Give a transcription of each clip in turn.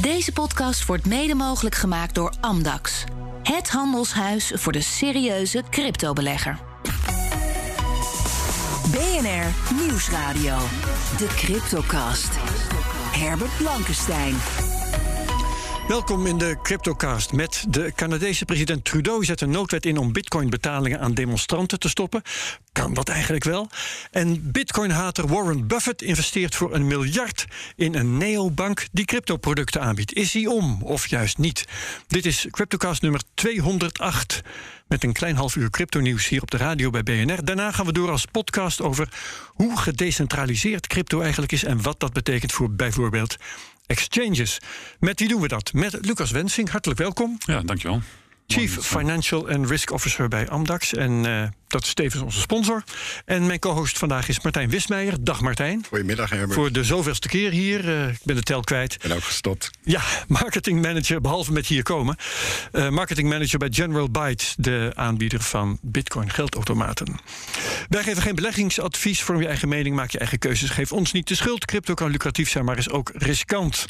Deze podcast wordt mede mogelijk gemaakt door Amdax. Het handelshuis voor de serieuze cryptobelegger. BNR Nieuwsradio. De Cryptocast. Herbert Blankenstein. Welkom in de Cryptocast. Met de Canadese president Trudeau zet een noodwet in om bitcoinbetalingen aan demonstranten te stoppen. Kan dat eigenlijk wel? En bitcoinhater Warren Buffett investeert voor een miljard in een neobank die cryptoproducten aanbiedt. Is hij om of juist niet? Dit is Cryptocast nummer 208 met een klein half uur crypto-nieuws hier op de radio bij BNR. Daarna gaan we door als podcast over hoe gedecentraliseerd crypto eigenlijk is en wat dat betekent voor bijvoorbeeld exchanges. Met wie doen we dat? Met Lucas Wensing. Hartelijk welkom. Ja, dankjewel. Chief Financial and Risk Officer bij Amdax. En uh, dat is tevens onze sponsor. En mijn co-host vandaag is Martijn Wismeijer. Dag Martijn. Goedemiddag Herbert. Voor de zoveelste keer hier. Uh, ik ben de tel kwijt. En ook gestopt. Ja, marketing manager, behalve met hier komen. Uh, marketing manager bij General Byte, de aanbieder van Bitcoin geldautomaten. Wij geven geen beleggingsadvies. Vorm je eigen mening, maak je eigen keuzes. Geef ons niet de schuld. Crypto kan lucratief zijn, maar is ook riskant.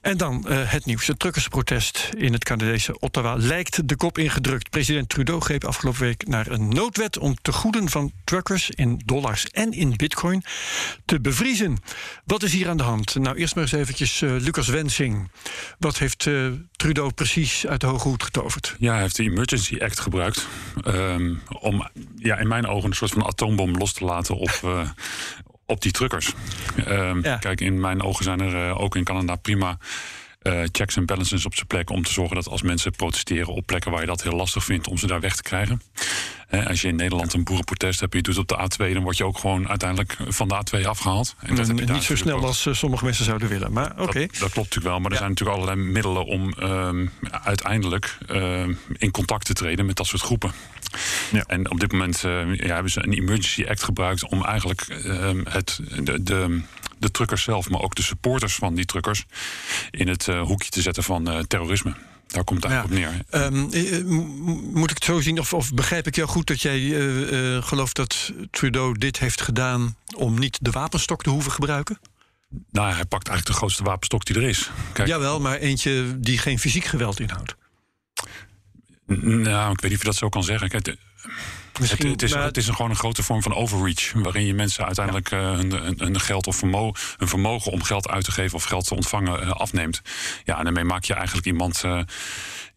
En dan uh, het nieuws. Het truckersprotest in het Canadese Ottawa lijkt de kop ingedrukt. President Trudeau greep afgelopen week naar een noodwet om tegoeden van truckers in dollars en in bitcoin te bevriezen. Wat is hier aan de hand? Nou, eerst maar eens eventjes uh, Lucas Wensing. Wat heeft uh, Trudeau precies uit de hoge hoed getoverd? Ja, hij heeft de Emergency Act gebruikt um, om ja, in mijn ogen een soort van atoombom los te laten op, uh, op die truckers. Um, ja. Kijk, in mijn ogen zijn er ook in Canada prima uh, checks en balances op zijn plek om te zorgen dat als mensen protesteren op plekken waar je dat heel lastig vindt om ze daar weg te krijgen. Uh, als je in Nederland een boerenprotest hebt je doet het op de A2, dan word je ook gewoon uiteindelijk van de A2 afgehaald. En dat en, niet zo snel als uh, sommige mensen zouden willen. Maar oké. Okay. Dat, dat, klopt natuurlijk wel, maar er ja. zijn natuurlijk allerlei middelen om um, uiteindelijk um, in contact te treden met dat soort groepen. Ja. En op dit moment ja, hebben ze een Emergency Act gebruikt om eigenlijk uh, het, de, de, de truckers zelf, maar ook de supporters van die truckers, in het uh, hoekje te zetten van uh, terrorisme. Daar komt het eigenlijk ja. op neer. Um, moet ik het zo zien, of, of begrijp ik jou goed dat jij uh, gelooft dat Trudeau dit heeft gedaan om niet de wapenstok te hoeven gebruiken? Nou, hij pakt eigenlijk de grootste wapenstok die er is. Kijk, Jawel, maar eentje die geen fysiek geweld inhoudt. Nou, ik weet niet of je dat zo kan zeggen. Kijk, het, het, is, het is gewoon een grote vorm van overreach. Waarin je mensen uiteindelijk ja. uh, hun, hun, geld of vermogen, hun vermogen om geld uit te geven of geld te ontvangen uh, afneemt. Ja, en daarmee maak je eigenlijk iemand. Uh,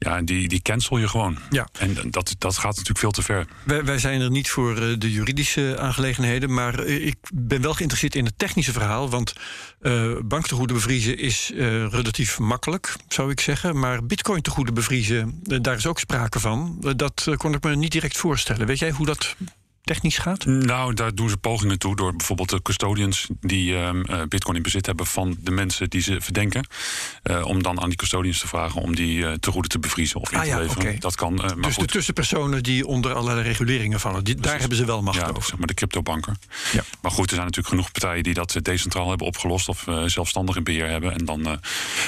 ja, die, die cancel je gewoon. Ja. En dat, dat gaat natuurlijk veel te ver. Wij, wij zijn er niet voor de juridische aangelegenheden. Maar ik ben wel geïnteresseerd in het technische verhaal. Want uh, banktegoeden bevriezen is uh, relatief makkelijk, zou ik zeggen. Maar bitcoin tegoeden bevriezen, uh, daar is ook sprake van. dat kon ik me niet direct voorstellen. Weet jij hoe dat technisch gaat? Nou, daar doen ze pogingen toe door bijvoorbeeld de custodians die uh, bitcoin in bezit hebben van de mensen die ze verdenken. Uh, om dan aan die custodians te vragen om die uh, te goede te bevriezen of in ah, te ja, leveren. Okay. Dat kan. maar dus goed. de tussenpersonen die onder allerlei reguleringen vallen, die, daar hebben ze wel macht ja, over. Zeg maar de cryptobanken. Ja. Maar goed, er zijn natuurlijk genoeg partijen die dat decentraal hebben opgelost of zelfstandig in beheer hebben. En dan,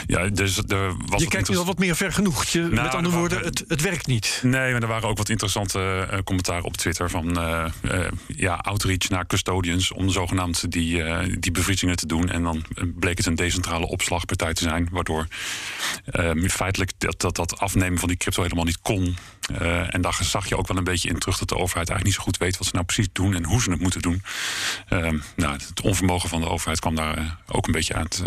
ja, dus er was Je kijkt nu al wat meer ver genoeg. Je, nou, met andere woorden, het, het werkt niet. Nee, maar er waren ook wat interessante commentaren op Twitter van. Uh, ja, outreach naar custodians om zogenaamd die, uh, die bevriezingen te doen. En dan bleek het een decentrale opslagpartij te zijn, waardoor uh, feitelijk dat, dat, dat afnemen van die crypto helemaal niet kon. en daar zag je ook wel een beetje in terug dat de overheid eigenlijk niet zo goed weet wat ze nou precies doen en hoe ze het moeten doen. nou, het onvermogen van de overheid kwam daar ook een beetje uit,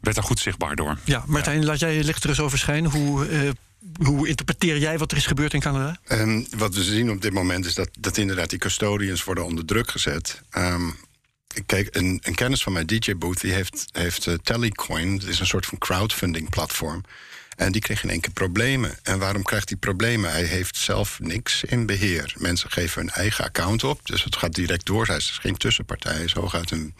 werd daar goed zichtbaar door. Ja, Martijn, ja. laat jij je licht er eens over schijnen. Hoe hoe interpreteer jij wat er is gebeurd in Canada? Um, wat we zien op dit moment is dat, dat inderdaad die custodians worden onder druk gezet. Um, kijk, een, een, kennis van mijn DJ-booth die heeft, heeft uh, Telecoin. Dat is een soort van crowdfunding platform. En die kreeg in één keer problemen. En waarom krijgt hij problemen? Hij heeft zelf niks in beheer. Mensen geven hun eigen account op, dus het gaat direct door. Hij is geen tussenpartij, hij is hooguit een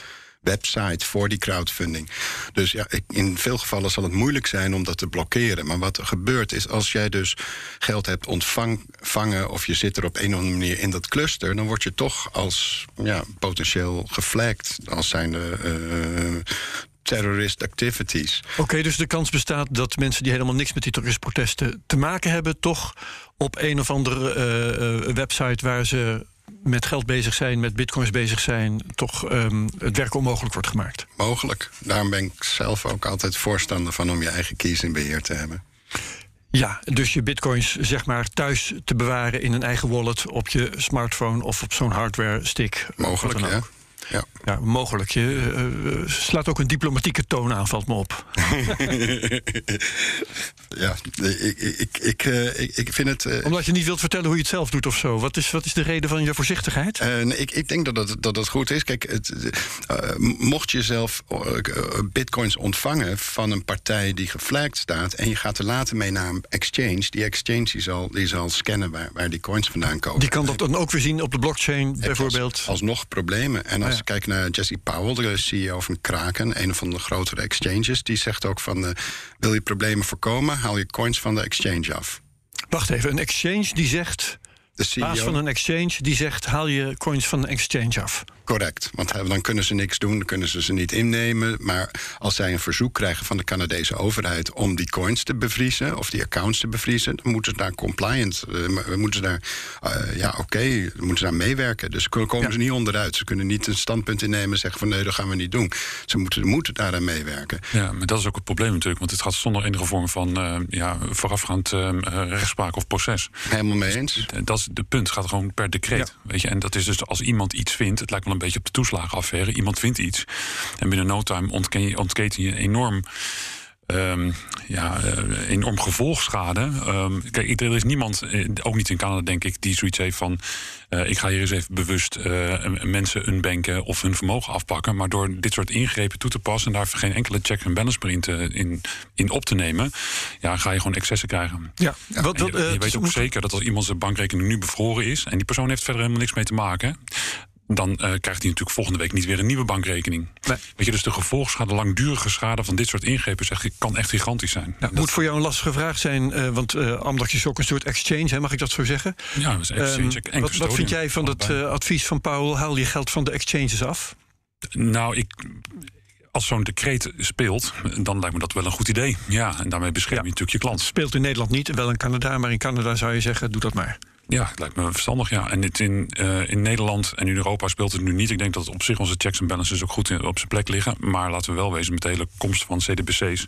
website voor die crowdfunding. Dus ja, in veel gevallen zal het moeilijk zijn om dat te blokkeren. Maar wat er gebeurt is, als jij dus geld hebt ontvangen... of je zit er op een of andere manier in dat cluster... dan word je toch als ja, potentieel geflagd als zijnde... Uh, terrorist activities. Oké, dus de kans bestaat dat mensen die helemaal niks met die terroristprotesten te maken hebben, toch op een of andere uh, website waar ze met geld bezig zijn, met bitcoins bezig zijn, toch ehm, het werk onmogelijk wordt gemaakt. Mogelijk. Daarom ben ik zelf ook altijd voorstander van om je eigen keys in beheer te hebben. Ja, dus je bitcoins zeg maar thuis te bewaren in een eigen wallet op je smartphone of op zo'n hardware stick. Mogelijk, ja. Ja. ja, mogelijk. Je uh, slaat ook een diplomatieke toon aan, valt me op. ja, ik, ik, ik, uh, ik, ik vind het. Uh, Omdat je niet wilt vertellen hoe je het zelf doet of zo. Wat is, wat is de reden van je voorzichtigheid? nee, ik, ik denk dat het, dat het goed is. Kijk, het, mocht je zelf bitcoins ontvangen van een partij die geflagd staat. en je gaat er later mee naar een exchange. Die exchange die zal, die zal scannen waar, waar die coins vandaan komen. Die kan dat dan ook weer zien op de blockchain, bijvoorbeeld. Als, alsnog problemen. En als Kijk naar Jesse Powell, de CEO van Kraken, een van de grotere exchanges. Die zegt ook van, uh, wil je problemen voorkomen, haal je coins van de exchange af. Wacht even, een exchange die zegt... De CEO, baas van een exchange die zegt, haal je coins van een exchange af. Correct, want dan kunnen ze niks doen, dan kunnen ze ze niet innemen. Maar als zij een verzoek krijgen van de Canadese overheid om die coins te bevriezen of die accounts te bevriezen, dan moeten ze daar compliant, uh, moeten ze daar, uh, ja oké, okay, moeten ze daar meewerken. Dus komen ja. ze niet onderuit. Ze kunnen niet een standpunt innemen en zeggen van nee, dat gaan we niet doen. Ze moeten, moeten daaraan meewerken. Ja, maar dat is ook het probleem natuurlijk, want het gaat zonder enige vorm van uh, ja, voorafgaand rechtspraak of proces. Helemaal mee eens. Dus, dat de punt, gaat gewoon per decreet. Ja. Weet je? En dat is dus als iemand iets vindt, het lijkt wel een beetje op de toeslagenaffaire. Iemand vindt iets. En binnen no time ontken je, ontketen je enorm. Um, ja, uh, enorm gevolgschade. Um, kijk, er is niemand, ook niet in Canada denk ik, die zoiets heeft van... Uh, ik ga hier eens even bewust uh, mensen unbanken of hun vermogen afpakken. Maar door dit soort ingrepen toe te passen... en daar geen enkele check en balance meer in, te, in, in op te nemen... Ja, ga je gewoon excessen krijgen. Ja, wat, wat, je, je weet ook zeker dat als iemand zijn bankrekening nu bevroren is... en die persoon heeft verder helemaal niks mee te maken dan uh, krijgt hij natuurlijk volgende week niet weer een nieuwe bankrekening. Nee. Weet je, dus de gevolgschade, langdurige schade van dit soort ingrepen zeg ik, kan echt gigantisch zijn. Nou, moet voor jou een lastige vraag zijn, uh, want uh, is ook een soort exchange, hè, mag ik dat zo zeggen? Ja, dat is exchange. Um, wat, wat, vind jij van het advies van Powell? Haal je geld van de exchanges af? Nou, ik, als zo'n decreet speelt, dan lijkt me dat wel een goed idee. Ja, en daarmee bescherm je ja. natuurlijk je klant. Speelt in Nederland niet, wel in Canada, maar in Canada zou je zeggen, doe dat maar. Ja, lijkt me verstandig, ja. En dit in, uh, in Nederland en in Europa speelt het nu niet. Ik denk dat op zich onze checks en balances ook goed in, op zijn plek liggen. Maar laten we wel wezen met de hele komst van CDBC's.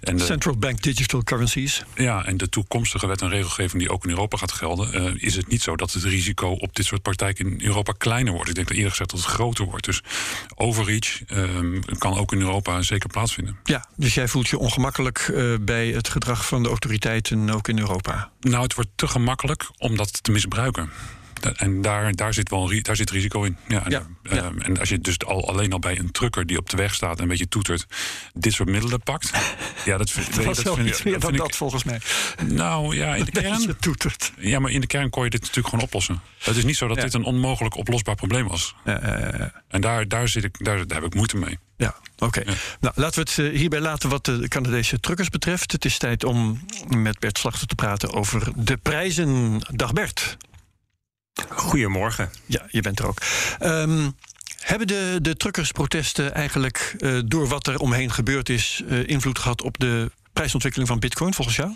En de, Central Bank Digital Currencies. Ja, en de toekomstige wet en regelgeving die ook in Europa gaat gelden... Uh, is het niet zo dat het risico op dit soort praktijken in Europa kleiner wordt. Ik denk dat eerder gezegd dat het groter wordt. Dus overreach uh, kan ook in Europa zeker plaatsvinden. Ja, dus jij voelt je ongemakkelijk uh, bij het gedrag van de autoriteiten ook in Europa? Nou, het wordt te gemakkelijk omdat te misbruiken. En daar, daar, zit wel daar zit risico in. Ja, en, ja, uh, en als je dus al, alleen al bij een trucker die op de weg staat en een beetje toetert, dit soort middelen pakt. ja, dat, vind, dat, dat vind, dan dat volgens mij. Nou ja, in de kern. toetert. Ja, maar in de kern kon je dit natuurlijk gewoon oplossen. Het is niet zo dat dit een onmogelijk oplosbaar probleem was. en daar, daar, zit ik, daar, daar heb ik moeite mee. Ja, oké. Okay. Ja. Nou, laten we het hierbij laten wat de Canadese truckers betreft. Het is tijd om met Bert Slachter te praten over de prijzen. Dag Bert. Goedemorgen. Ja, je bent er ook. Um, hebben de, de truckersprotesten eigenlijk uh, door wat er omheen gebeurd is... Uh, invloed gehad op de prijsontwikkeling van bitcoin volgens jou?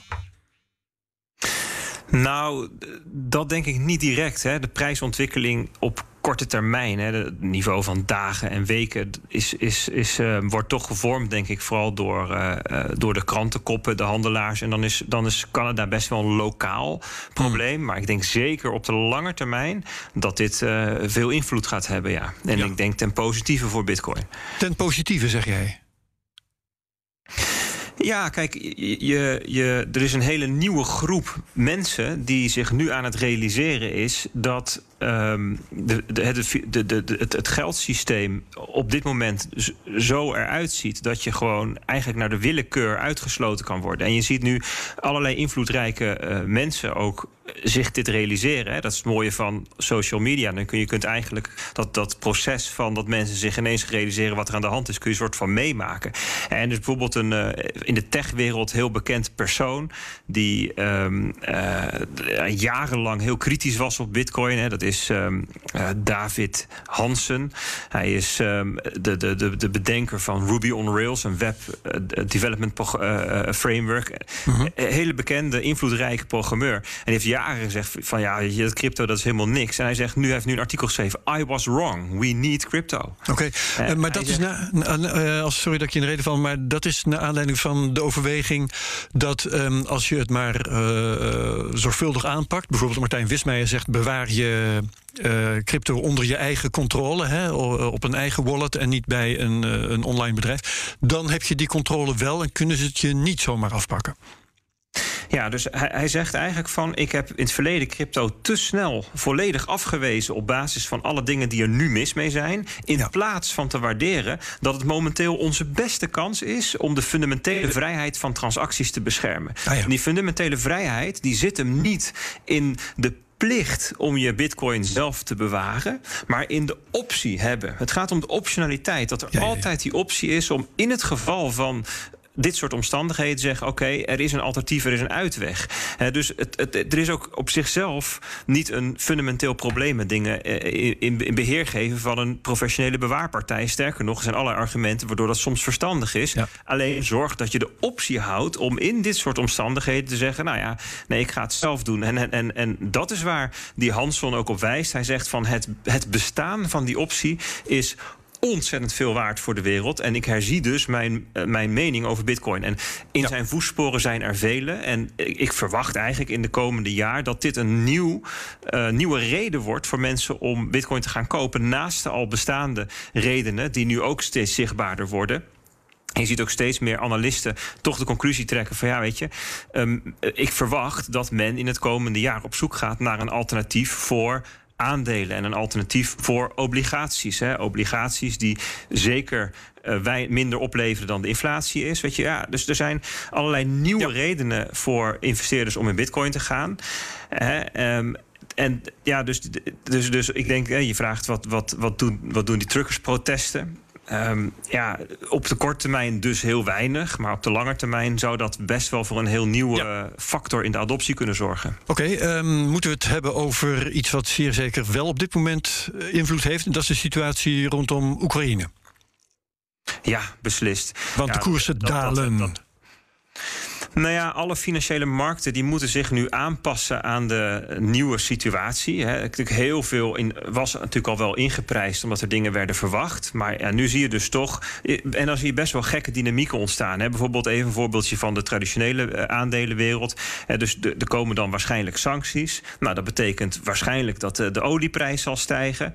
Nou, dat denk ik niet direct. Hè. De prijsontwikkeling op korte termijn, hè, het niveau van dagen en weken, is, is, is, uh, wordt toch gevormd, denk ik, vooral door, uh, door de krantenkoppen, de handelaars. En dan is, dan is Canada best wel een lokaal probleem. Hmm. Maar ik denk zeker op de lange termijn dat dit uh, veel invloed gaat hebben. Ja. En ja. ik denk ten positieve voor Bitcoin. Ten positieve, zeg jij? Ja, kijk, je, je, er is een hele nieuwe groep mensen die zich nu aan het realiseren is dat um, de, de, de, het, het geldsysteem op dit moment zo eruit ziet dat je gewoon eigenlijk naar de willekeur uitgesloten kan worden. En je ziet nu allerlei invloedrijke uh, mensen ook zich dit realiseren. Hè. Dat is het mooie van social media. Dan kun je kunt eigenlijk dat, dat proces van dat mensen zich ineens realiseren wat er aan de hand is, kun je een soort van meemaken. En dus bijvoorbeeld een uh, in de techwereld heel bekend persoon die um, uh, jarenlang heel kritisch was op Bitcoin. Hè. Dat is um, uh, David Hansen. Hij is um, de, de, de, de bedenker van Ruby on Rails, een web uh, development uh, framework. -hmm. Hele bekende, invloedrijke programmeur. En hij heeft jaren gezegd van ja, dat crypto dat is helemaal niks. En hij zegt nu hij heeft nu een artikel geschreven. I was wrong. We need crypto. Oké, okay. uh, maar dat is na, na, uh, sorry dat ik je in de reden van, maar dat is naar aanleiding van de overweging dat um, als je het maar uh, zorgvuldig aanpakt, bijvoorbeeld Martijn Wismeijer zegt bewaar je uh, crypto onder je eigen controle, hè, op een eigen wallet en niet bij een, uh, een online bedrijf, dan heb je die controle wel en kunnen ze het je niet zomaar afpakken. Ja, dus hij, hij, zegt eigenlijk van... ik heb in het verleden crypto te snel volledig afgewezen... op basis van alle dingen die er nu mis mee zijn... in ja. plaats van te waarderen dat het momenteel onze beste kans is... om de fundamentele vrijheid van transacties te beschermen. Ah ja. En die fundamentele vrijheid die zit hem niet in de plicht om je bitcoin zelf te bewaren, maar in de optie hebben. Het gaat om de optionaliteit. Dat er ja, ja, ja. altijd die optie is om in het geval van dit soort omstandigheden zeggen: oké, okay, er is een alternatief, er is een uitweg. He, dus het, het, er is ook op zichzelf niet een fundamenteel probleem met dingen in, in, beheer geven van een professionele bewaarpartij. Sterker nog, er zijn allerlei argumenten waardoor dat soms verstandig is. Ja. Alleen zorg dat je de optie houdt om in dit soort omstandigheden te zeggen: nou ja, nee, ik ga het zelf doen. En, en, en, en dat is waar die Hanson ook op wijst. Hij zegt van het, het bestaan van die optie is ontzettend veel waard voor de wereld. En ik herzie dus mijn, uh, mijn mening over Bitcoin. En in ja. zijn voetsporen zijn er vele. En ik verwacht eigenlijk in de komende jaar dat dit een nieuw, uh, nieuwe reden wordt voor mensen om Bitcoin te gaan kopen. Naast de al bestaande redenen, die nu ook steeds zichtbaarder worden. Je ziet ook steeds meer analisten toch de conclusie trekken van ja, weet je, um, ik verwacht dat men in het komende jaar op zoek gaat naar een alternatief voor aandelen en een alternatief voor obligaties. Hè. Obligaties die zeker uh, wij minder opleveren dan de inflatie is. Weet je, ja, dus er zijn allerlei nieuwe ja. redenen voor investeerders om in bitcoin te gaan. Hè, um, en ja, dus, dus, dus ik denk, je vraagt wat, wat, wat, doen, wat doen die truckersprotesten? Um, ja, op de korte termijn dus heel weinig. Maar op de lange termijn zou dat best wel voor een heel nieuwe ja. factor in de adoptie kunnen zorgen. Oké, okay, um, moeten we het hebben over iets wat zeer zeker wel op dit moment invloed heeft. En dat is de situatie rondom Oekraïne. Ja, beslist. Want ja, de koersen dat, dalen. Dat, dat, nou ja, alle financiële markten die moeten zich nu aanpassen aan de nieuwe situatie. Hè. Heel veel in, was natuurlijk al wel ingeprijsd omdat er dingen werden verwacht. Maar ja, nu zie je dus toch. En dan zie je best wel gekke dynamieken ontstaan. Hè. Bijvoorbeeld even een voorbeeldje van de traditionele aandelenwereld. Hè, dus er komen dan waarschijnlijk sancties. Nou, dat betekent waarschijnlijk dat de, de olieprijs zal stijgen.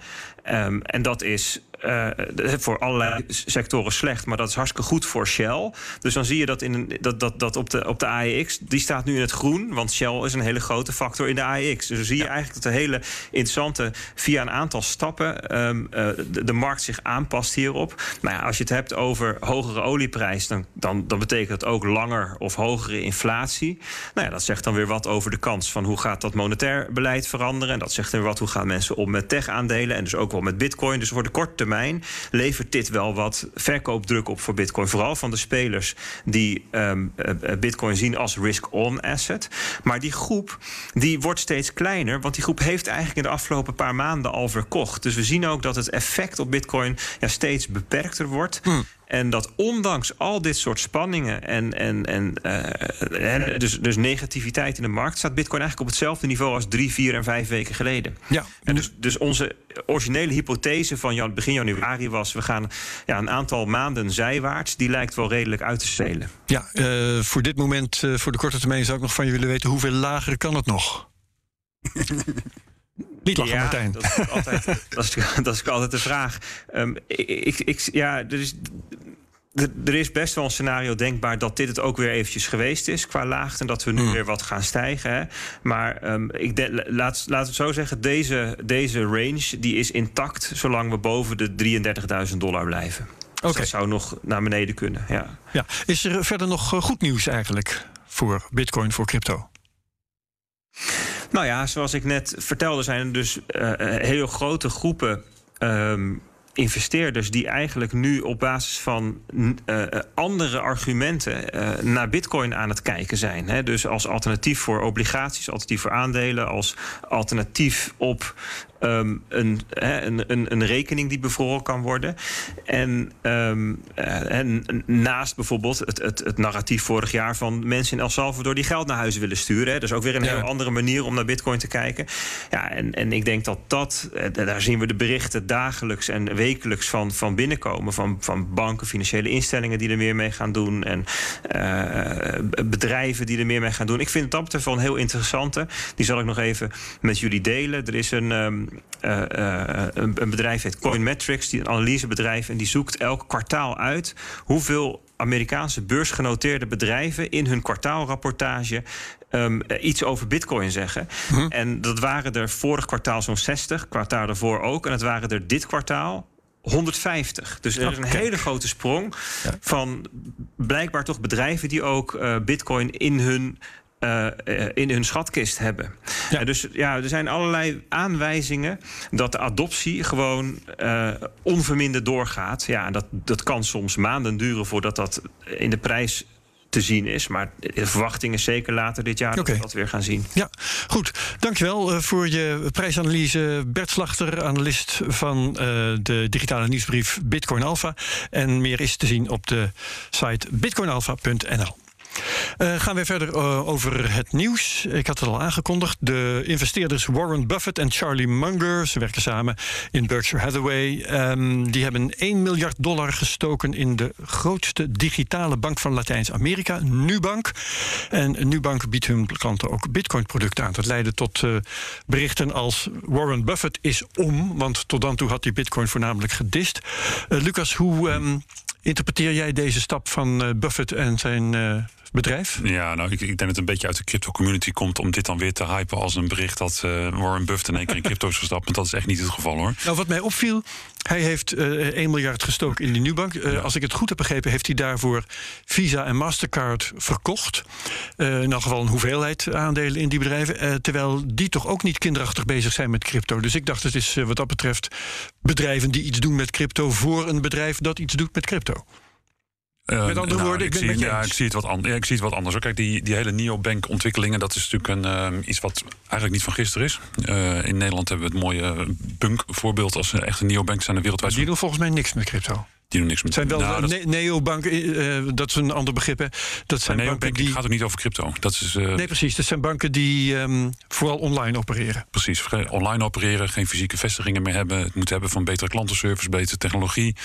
Um, en dat is uh, voor allerlei sectoren slecht, maar dat is hartstikke goed voor Shell. Dus dan zie je dat, in een, dat, dat, dat op, de, op de AEX, die staat nu in het groen, want Shell is een hele grote factor in de AEX. Dus dan zie je ja. eigenlijk dat de hele interessante, via een aantal stappen, um, uh, de, de, markt zich aanpast hierop. Nou ja, als je het hebt over hogere olieprijs, dan, dan, dan betekent dat ook langer of hogere inflatie. Nou ja, dat zegt dan weer wat over de kans van hoe gaat dat monetair beleid veranderen. En dat zegt weer wat hoe gaan mensen om met tech-aandelen en dus ook wel met bitcoin. Dus voor de korte levert dit wel wat verkoopdruk op voor bitcoin. Vooral van de spelers die um, bitcoin zien als risk-on asset. Maar die groep die wordt steeds kleiner, want die groep heeft eigenlijk in de afgelopen paar maanden al verkocht. Dus we zien ook dat het effect op bitcoin ja, steeds beperkter wordt. Hmm. En dat ondanks al dit soort spanningen en, en, en uh, dus, dus negativiteit in de markt, staat Bitcoin eigenlijk op hetzelfde niveau als drie, vier en vijf weken geleden. Ja. En dus, dus onze originele hypothese van jan, begin januari was: we gaan ja, een aantal maanden zijwaarts, die lijkt wel redelijk uit te spelen. Ja, uh, voor dit moment, uh, voor de korte termijn, zou ik nog van je willen weten hoeveel lager kan het nog? Niet lachen, ja, Martijn. Dat is, altijd, dat, is, dat is altijd de vraag. Um, ik, ik, ja, er is, er is best wel een scenario denkbaar dat dit het ook weer eventjes geweest is qua laagte. En dat we nu mm. weer wat gaan stijgen. Hè. Maar um, ik de, laat, laat het zo zeggen, deze, deze range die is intact zolang we boven de 33.000 dollar blijven. Dus okay. dat zou nog naar beneden kunnen. Ja. Ja. Is er verder nog goed nieuws eigenlijk voor Bitcoin, voor crypto? Nou ja, zoals ik net vertelde, zijn er dus uh, heel grote groepen. Um, investeerders die eigenlijk nu op basis van uh, andere argumenten uh, naar bitcoin aan het kijken zijn. Hè? Dus als alternatief voor obligaties, alternatief voor aandelen, als alternatief op ehm, een, een, een, een, rekening die bevroren kan worden. En, ehm, eh, en naast bijvoorbeeld het, het, het, narratief vorig jaar van mensen in El Salvador die geld naar huis willen sturen. Hè. Is ook weer een heel andere manier om naar Bitcoin te kijken. Ja, en, en ik denk dat dat, eh, daar zien we de berichten dagelijks en wekelijks van, van binnenkomen. Van, van banken, financiële instellingen die er meer mee gaan doen. En uh, bedrijven die er meer mee gaan doen. Ik vind dat betreft wel een heel interessante. Die zal ik nog even met jullie delen. Er is een, um, uh, een, een bedrijf, heet Coinmetrics, die een analysebedrijf. En die zoekt elk kwartaal uit hoeveel Amerikaanse beursgenoteerde bedrijven in hun kwartaalrapportage um, iets over Bitcoin zeggen. Hm. En dat waren er vorig kwartaal zo'n 60, kwartaal daarvoor ook. En het waren er dit kwartaal 150. Dus er is een hele grote sprong van blijkbaar toch bedrijven die ook uh, Bitcoin in hun uh, in hun schatkist hebben. Ja. dus ja, er zijn allerlei aanwijzingen dat de adoptie gewoon uh, onverminderd doorgaat. Ja, dat, dat kan soms maanden duren voordat dat in de prijs te zien is. Maar de verwachting is zeker later dit jaar dat we dat weer gaan zien. Ja, goed. Dankjewel voor je prijsanalyse. Bert Slachter, analist van de digitale nieuwsbrief Bitcoin Alpha. En meer is te zien op de site bitcoinalpha.nl. Uh, gaan we verder uh, over het nieuws. Ik had het al aangekondigd. De investeerders Warren Buffett en Charlie Munger, ze werken samen in Berkshire Hathaway, um, die hebben 1 miljard dollar gestoken in de grootste digitale bank van Latijns-Amerika, Nubank. En Nubank biedt hun klanten ook Bitcoin-producten aan. Dat leidde tot uh, berichten als Warren Buffett is om, want tot dan toe had hij Bitcoin voornamelijk gedist. Lucas, hoe um, interpreteer jij deze stap van Buffett en zijn bedrijf? Ja, nou, ik, ik denk dat het een beetje uit de crypto-community komt om dit dan weer te hypen als een bericht dat uh, Warren Buffett in één keer in crypto is gestapt. Maar dat is echt niet het geval hoor. Nou, wat mij opviel, hij heeft uh, eh, 1 miljard gestoken in die Nubank. Uh, ja. Als ik het goed heb begrepen, heeft hij daarvoor Visa en Mastercard verkocht. In elk geval een hoeveelheid aandelen in die bedrijven. terwijl die toch ook niet kinderachtig bezig zijn met crypto. Dus ik dacht, het is wat dat betreft bedrijven die iets doen met crypto voor een bedrijf dat iets doet met crypto. Uh, met andere nou, woorden, ik, ik, zie, ja, ik, zie het wat an, ja, ik zie het wat anders. Kijk, die, die hele neobank-ontwikkelingen, dat is natuurlijk een, uh, iets wat eigenlijk niet van gisteren is. Uh, in Nederland hebben we het mooie Bunk-voorbeeld als echte neobank zijn er wereldwijd. Die doen volgens mij niks met crypto. Die doen niks met zijn wel nou, ne neobanken, uh, dat is een ander begrip. Hè. Dat zijn banken die gaat ook niet over crypto. Dat is, uh, nee, precies. Dat zijn banken die um, vooral online opereren. Precies. Online opereren, geen fysieke vestigingen meer hebben. Het moet hebben van betere klantenservice, betere technologie.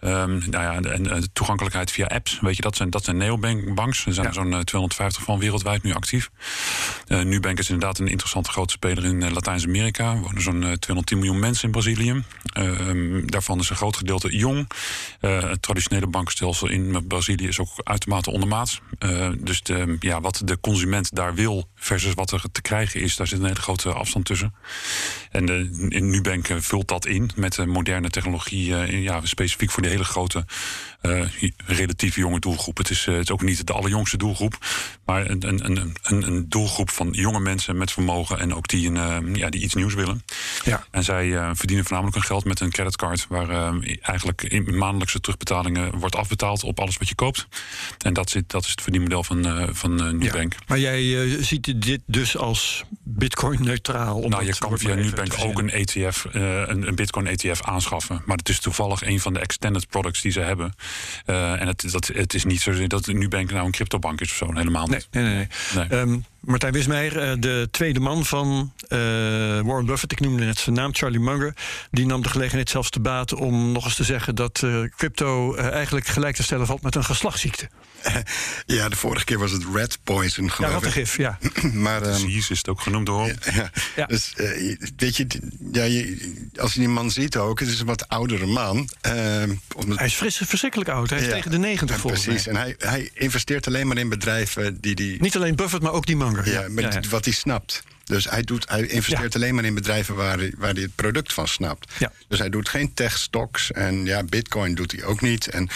Um, nou ja, en, en toegankelijkheid via apps. Weet je, dat zijn, dat zijn neobanks. Er zijn ja. zo'n 250 van wereldwijd nu actief. Uh, Nubank is inderdaad een interessante grote speler in Latijns-Amerika. Er wonen zo'n 210 miljoen mensen in Brazilië. Um, daarvan is een groot gedeelte jong. Uh, het traditionele bankenstelsel in Brazilië is ook uitermate ondermaats. Uh, dus de, ja, wat de consument daar wil versus wat er te krijgen is, daar zit een hele grote afstand tussen. En de, in Nubank vult dat in met moderne technologie, uh, ja, specifiek voor de hele grote relatief jonge doelgroep. Het is, uh, het is ook niet de allerjongste doelgroep, maar een, een, een, een, doelgroep van jonge mensen met vermogen en ook die, een, uh, ja, die iets nieuws willen. Ja. En zij verdienen voornamelijk hun geld met een creditcard, waar eigenlijk in maandelijkse terugbetalingen wordt afbetaald op alles wat je koopt. En dat, zit, dat is het verdienmodel van, van Nubank. Ja. Maar jij ziet dit dus als bitcoin-neutraal? Nou, je kan via Nubank ook een ETF, een, een bitcoin-ETF aanschaffen. Maar het is toevallig een van de extended products die ze hebben. Uh, en het, dat, het is niet zo dat Nubank nou een cryptobank is of zo. Helemaal niet. Nee, nee, nee. nee. Um, Martijn Wismeijer, eh, de tweede man van uh, Warren Buffett, ik noemde net zijn naam, Charlie Munger, die nam de gelegenheid zelfs te baat om nog eens te zeggen dat uh, crypto eigenlijk gelijk te stellen valt met een geslachtsziekte. Ja, de vorige keer was het red poison, geloof ja, rattengif, ja. maar, um, is het ook genoemd door. Ja, ja. Dus, weet je, ja, je, als je die man ziet ook, het is een wat oudere man. hij is fris, verschrikkelijk oud, hij is tegen de negentig volgens Precies, en hij, hij investeert alleen maar in bedrijven die... die Niet alleen Buffett, maar ook die Munger. Ja, met wat hij snapt. Dus hij, doet, hij investeert alleen maar in bedrijven waar hij, waar hij het product van snapt. Dus hij doet geen tech stocks en ja, bitcoin doet hij ook niet. En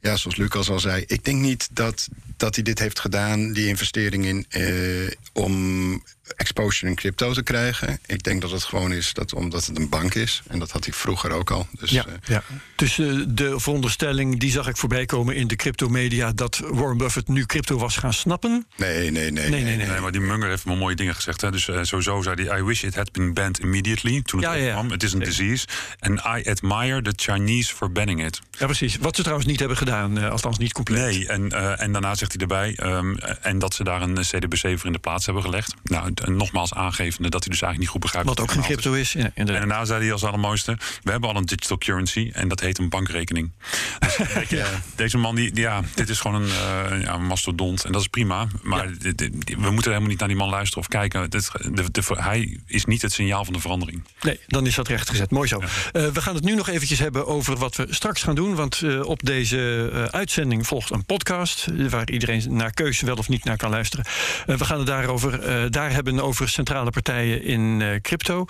ja, zoals Lucas al zei, ik denk niet dat, dat hij dit heeft gedaan, die investering in, eh, om exposure in crypto te krijgen. Ik denk dat het gewoon is dat, omdat het een bank is. En dat had hij vroeger ook al. Dus, ja, uh, ja. dus uh, de veronderstelling, die zag ik voorbij komen in de cryptomedia... dat Warren Buffett nu crypto was gaan snappen? Nee, nee, nee. nee, nee, nee, nee. nee maar die Munger heeft wel mooie dingen gezegd. Hè? Dus uh, eh, sowieso zei hij... I wish it had been banned immediately, toen het Ja, ja, ja. kwam. Het is een disease. En I admire the Chinese for banning it. Ja, precies. Wat ze trouwens niet hebben gedaan, eh, althans niet compleet. Nee, en, eh, en daarna zegt hij erbij... ehm, en dat ze daar een CDBC voor in de plaats hebben gelegd. Nou, nogmaals aangevende dat hij dus eigenlijk niet goed begrijpt... Wat ook geen crypto is. Ja, En daarna zei hij als allermooiste... we hebben al een digital currency en dat heet een bankrekening. Dus, Deze man, die, ja, dit is gewoon een, eh, ja, een mastodont. En dat is prima. Maar dit- dit- we moeten helemaal niet naar die man luisteren of kijken. Dit, de, de, hij is niet het signaal van de verandering. Nee, dan is dat rechtgezet. Mooi zo. Eh, we gaan het nu nog eventjes hebben over wat we straks gaan doen. Want eh, op deze eh, uitzending volgt een podcast... waar iedereen naar keuze wel of niet naar kan luisteren. We gaan het daarover, daar hebben over centrale partijen in crypto.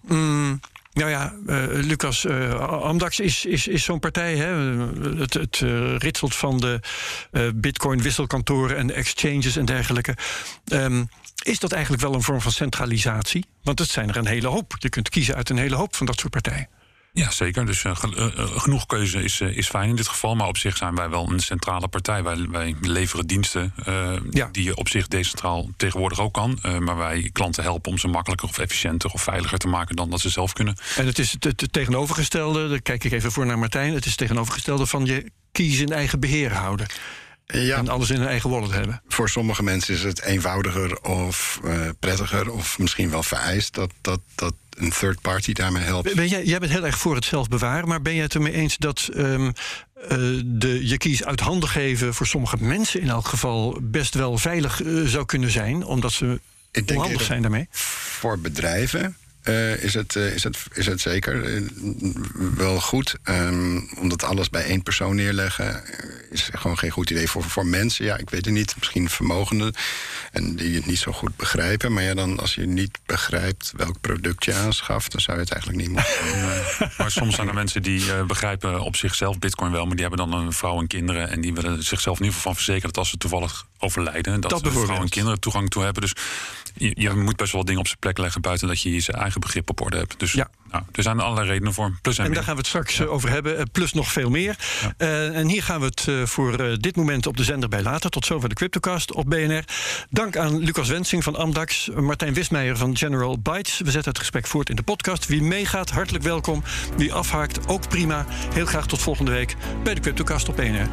Mm, nou ja, eh, Lucas, eh, Amdax is, is, is zo'n partij. Hè? Het, het eh, ritselt van de bitcoin-wisselkantoren en exchanges en dergelijke. Ehm, is dat eigenlijk wel een vorm van centralisatie? Want het zijn er een hele hoop. Je kunt kiezen uit een hele hoop van dat soort partijen. Ja, zeker. Dus eh, eh, eh, genoeg keuze is, is fijn in dit geval. Maar op zich zijn wij wel een centrale partij. Wij, wij leveren diensten eh, Ja. die je op zich decentraal tegenwoordig ook kan. Eh, maar wij klanten helpen om ze makkelijker of efficiënter of veiliger te maken dan dat ze zelf kunnen. En het is het, het tegenovergestelde, daar kijk ik even voor naar Martijn. Het is het tegenovergestelde van je kiezen in eigen beheer houden. Ja, En alles in een eigen wallet hebben. voor sommige mensen is het eenvoudiger of eh, prettiger... of misschien wel vereist dat, dat, dat een third party daarmee helpt. Ben jij, jij bent heel erg voor het zelf bewaren, maar ben jij het ermee eens dat ehm, eh, de, je kies uit handen geven voor sommige mensen in elk geval best wel veilig eh, zou kunnen zijn, omdat ze Ik denk onhandig eerder- zijn daarmee? Voor bedrijven eh, is, het, eh, is, het, is het zeker eh, wel goed. Ehm, omdat alles bij één persoon neerleggen is gewoon geen goed idee. Voor, voor mensen, ja, ik weet het niet, misschien vermogenden... en die het niet zo goed begrijpen. Maar ja, dan als je niet begrijpt welk product je aanschaft... dan zou je het eigenlijk niet moeten doen. Maar soms zijn er mensen die eh, begrijpen op zichzelf Bitcoin wel, maar die hebben dan een vrouw en kinderen. En die willen zichzelf in ieder geval van verzekeren dat als ze toevallig overlijden, dat, Dat de vrouw en kinderen toegang toe hebben. Dus je, je moet best wel dingen op zijn plek leggen buiten dat je je eigen begrip op orde hebt. Dus Ja. nou, er zijn allerlei redenen voor. Plus en, En daar gaan we het straks eh, over hebben, eh, plus nog veel meer. Eh, en hier gaan we het voor dit moment op de zender bij laten. Tot zover de Cryptocast op BNR. Dank aan Lucas Wensing van Amdax, Martijn Wismeijer van General Bytes. We zetten het gesprek voort in de podcast. Wie meegaat, hartelijk welkom. Wie afhaakt, ook prima. Heel graag tot volgende week bij de Cryptocast op BNR.